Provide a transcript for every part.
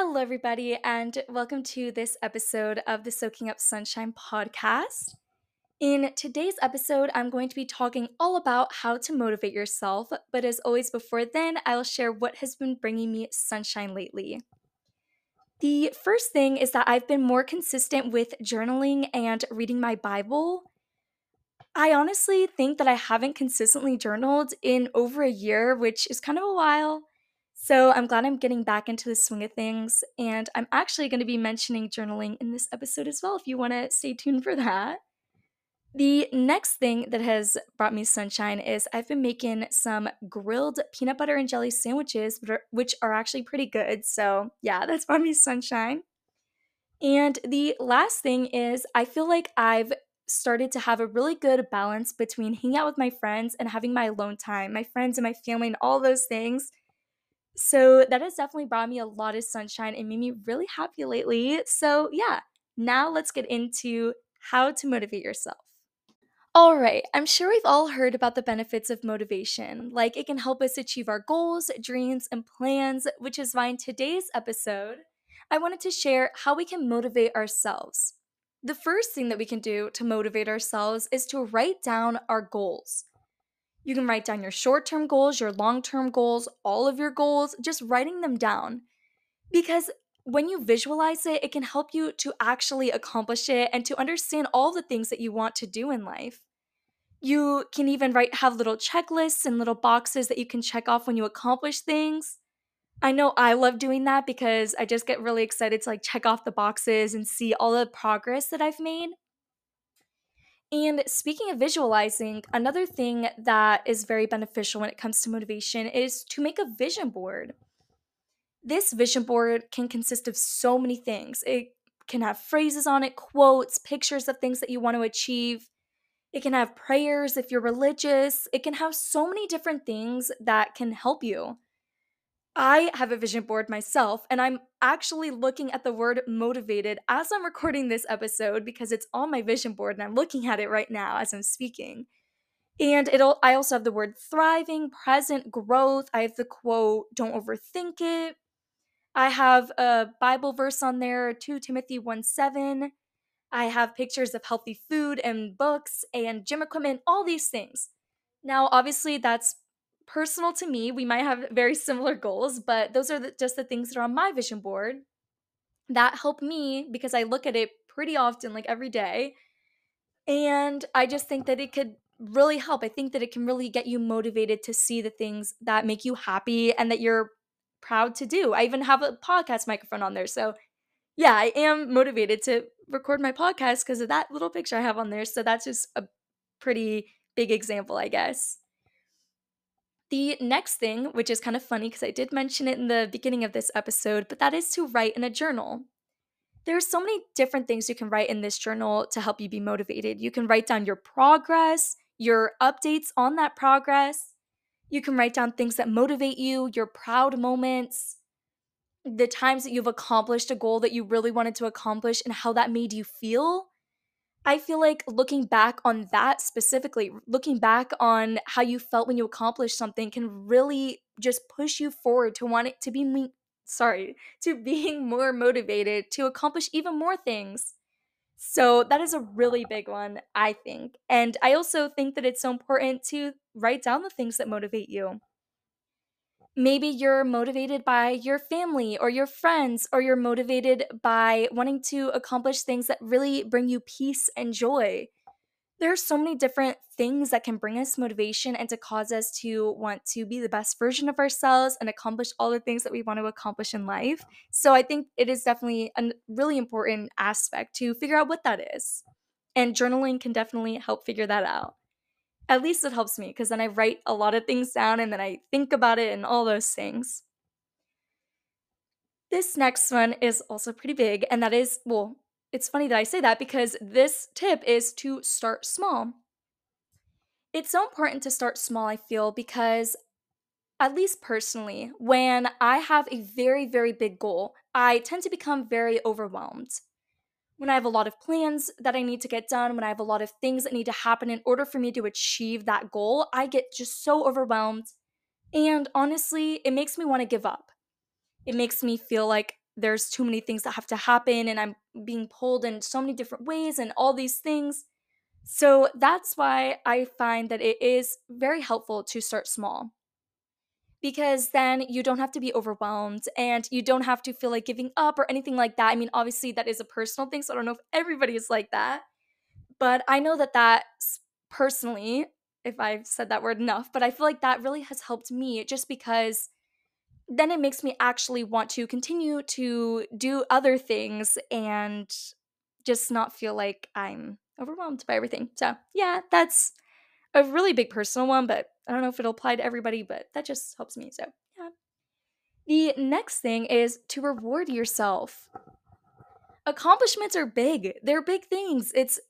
Hello, everybody, and welcome to this episode of the Soaking Up Sunshine podcast. In today's episode, I'm going to be talking all about how to motivate yourself, but as always, before then, I'll share what has been bringing me sunshine lately. The first thing is that I've been more consistent with journaling and reading my Bible. I honestly think that I haven't consistently journaled in over a year, which is kind of a while. So I'm glad I'm getting back into the swing of things. And I'm actually going to be mentioning journaling in this episode as well, if you want to stay tuned for that. The next thing that has brought me sunshine is I've been making some grilled peanut butter and jelly sandwiches, which are actually pretty good. So, yeah, that's brought me sunshine. And the last thing is I feel like I've started to have a really good balance between hanging out with my friends and having my alone time, my friends and my family, and all those things. So that has definitely brought me a lot of sunshine and made me really happy lately. So, yeah, now let's get into how to motivate yourself. All right, I'm sure we've all heard about the benefits of motivation. Like it can help us achieve our goals, dreams, and plans, which is why in today's episode, I wanted to share how we can motivate ourselves. The first thing that we can do to motivate ourselves is to write down our goals. You can write down your short term goals, your long term goals, all of your goals, just writing them down. Because when you visualize it, it can help you to actually accomplish it and to understand all the things that you want to do in life. You can even write have little checklists and little boxes that you can check off when you accomplish things. I know I love doing that because I just get really excited to like check off the boxes and see all the progress that I've made. And speaking of visualizing, another thing that is very beneficial when it comes to motivation is to make a vision board. This vision board can consist of so many things. It can have phrases on it, quotes, pictures of things that you want to achieve. It can have prayers if you're religious. It can have so many different things that can help you. I have a vision board myself, and I'm actually looking at the word motivated as I'm recording this episode because it's on my vision board and I'm looking at it right now as I'm speaking. And it'll I also have the word thriving, present, growth. I have the quote, don't overthink it. I have a Bible verse on there, 2 Timothy 1 7. I have pictures of healthy food and books and gym equipment, all these things. Now, obviously, that's personal to me. We might have very similar goals, but those are the, just the things that are on my vision board that help me because I look at it pretty often, like every day. And I just think that it could really help. I think that it can really get you motivated to see the things that make you happy and that you're proud to do. I even have a podcast microphone on there. So, yeah, I am motivated to record my podcast because of that little picture I have on there. So, that's just a pretty big example, I guess. The next thing, which is kind of funny because I did mention it in the beginning of this episode, but that is to write in a journal. There are so many different things you can write in this journal to help you be motivated. You can write down your progress, your updates on that progress. You can write down things that motivate you, your proud moments, the times that you've accomplished a goal that you really wanted to accomplish, and how that made you feel. I feel like looking back on that specifically, looking back on how you felt when you accomplished something can really just push you forward to want it to be me sorry, to being more motivated to accomplish even more things. So that is a really big one, I think. And I also think that it's so important to write down the things that motivate you. Maybe you're motivated by your family or your friends, or you're motivated by wanting to accomplish things that really bring you peace and joy. There are so many different things that can bring us motivation and to cause us to want to be the best version of ourselves and accomplish all the things that we want to accomplish in life. So I think it is definitely a really important aspect to figure out what that is. And journaling can definitely help figure that out at least it helps me because then I write a lot of things down and then I think about it and all those things. This next one is also pretty big, and that is, well, it's funny that I say that because this tip is to start small. It's so important to start small, I feel, because at least personally, when I have a very, very big goal, I tend to become very overwhelmed when I have a lot of plans that I need to get done, when I have a lot of things that need to happen in order for me to achieve that goal, I get just so overwhelmed. And honestly, it makes me want to give up. It makes me feel like there's too many things that have to happen and I'm being pulled in so many different ways and all these things. So that's why I find that it is very helpful to start small. Because then you don't have to be overwhelmed and you don't have to feel like giving up or anything like that. I mean, obviously, that is a personal thing. So I don't know if everybody is like that. But I know that that personally, if I've said that word enough, but I feel like that really has helped me just because then it makes me actually want to continue to do other things and just not feel like I'm overwhelmed by everything. So, yeah, that's a really big personal one, but I don't know if it'll apply to everybody, but that just helps me. So, yeah. The next thing is to reward yourself. Accomplishments are big, they're big things. It's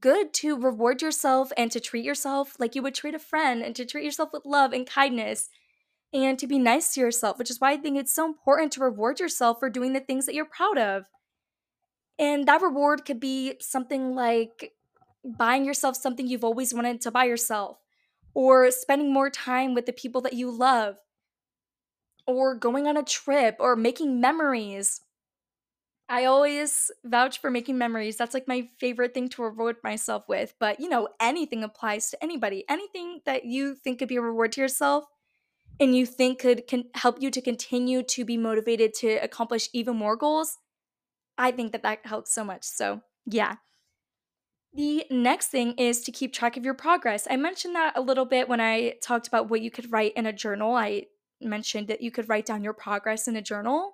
good to reward yourself and to treat yourself like you would treat a friend and to treat yourself with love and kindness and to be nice to yourself, which is why I think it's so important to reward yourself for doing the things that you're proud of. And that reward could be something like buying yourself something you've always wanted to buy yourself, or spending more time with the people that you love, or going on a trip, or making memories. I always vouch for making memories. That's like my favorite thing to reward myself with. But you know, anything applies to anybody. Anything that you think could be a reward to yourself and you think could help you to continue to be motivated to accomplish even more goals, I think that that helps so much. So, yeah. The next thing is to keep track of your progress. I mentioned that a little bit when I talked about what you could write in a journal. I mentioned that you could write down your progress in a journal.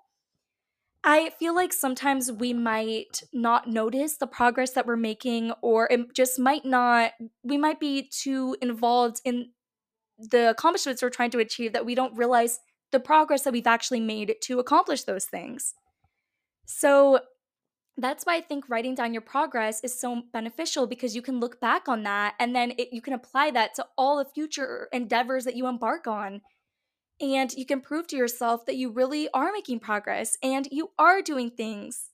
I feel like sometimes we might not notice the progress that we're making, or it just might not, we might be too involved in the accomplishments we're trying to achieve that we don't realize the progress that we've actually made to accomplish those things. So that's why I think writing down your progress is so beneficial because you can look back on that and then it, you can apply that to all the future endeavors that you embark on. And you can prove to yourself that you really are making progress and you are doing things.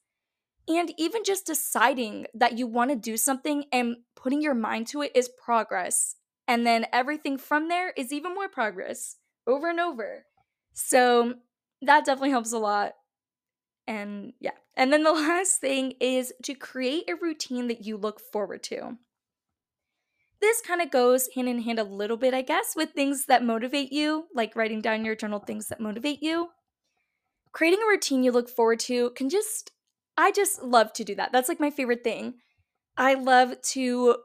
And even just deciding that you want to do something and putting your mind to it is progress. And then everything from there is even more progress over and over. So that definitely helps a lot. And yeah. And then the last thing is to create a routine that you look forward to. This kind of goes hand in hand a little bit, I guess, with things that motivate you, like writing down your journal things that motivate you. Creating a routine you look forward to can just, I just love to do that. That's like my favorite thing. I love to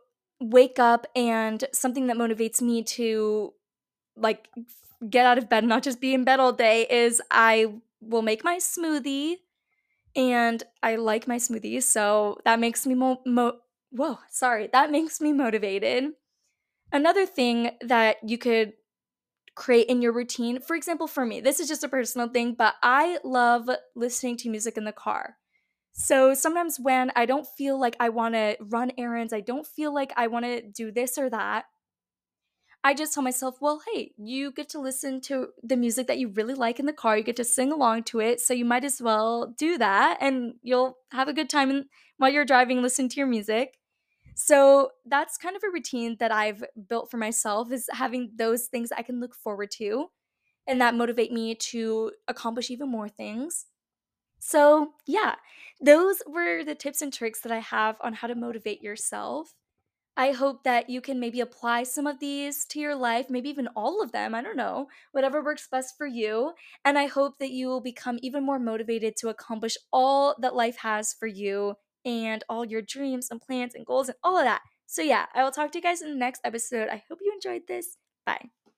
wake up and something that motivates me to like get out of bed, not just be in bed all day, is I will make my smoothie and I like my smoothies, so that makes me mo-, mo- whoa, sorry, that makes me motivated. Another thing that you could create in your routine, for example, for me, this is just a personal thing, but I love listening to music in the car. So sometimes when I don't feel like I want to run errands, I don't feel like I want to do this or that, I just tell myself, well, hey, you get to listen to the music that you really like in the car. You get to sing along to it. So you might as well do that and you'll have a good time while you're driving, listen to your music. So that's kind of a routine that I've built for myself is having those things I can look forward to and that motivate me to accomplish even more things. So, yeah, those were the tips and tricks that I have on how to motivate yourself. I hope that you can maybe apply some of these to your life, maybe even all of them. I don't know, whatever works best for you. And I hope that you will become even more motivated to accomplish all that life has for you and all your dreams and plans and goals and all of that. So, yeah, I will talk to you guys in the next episode. I hope you enjoyed this. Bye.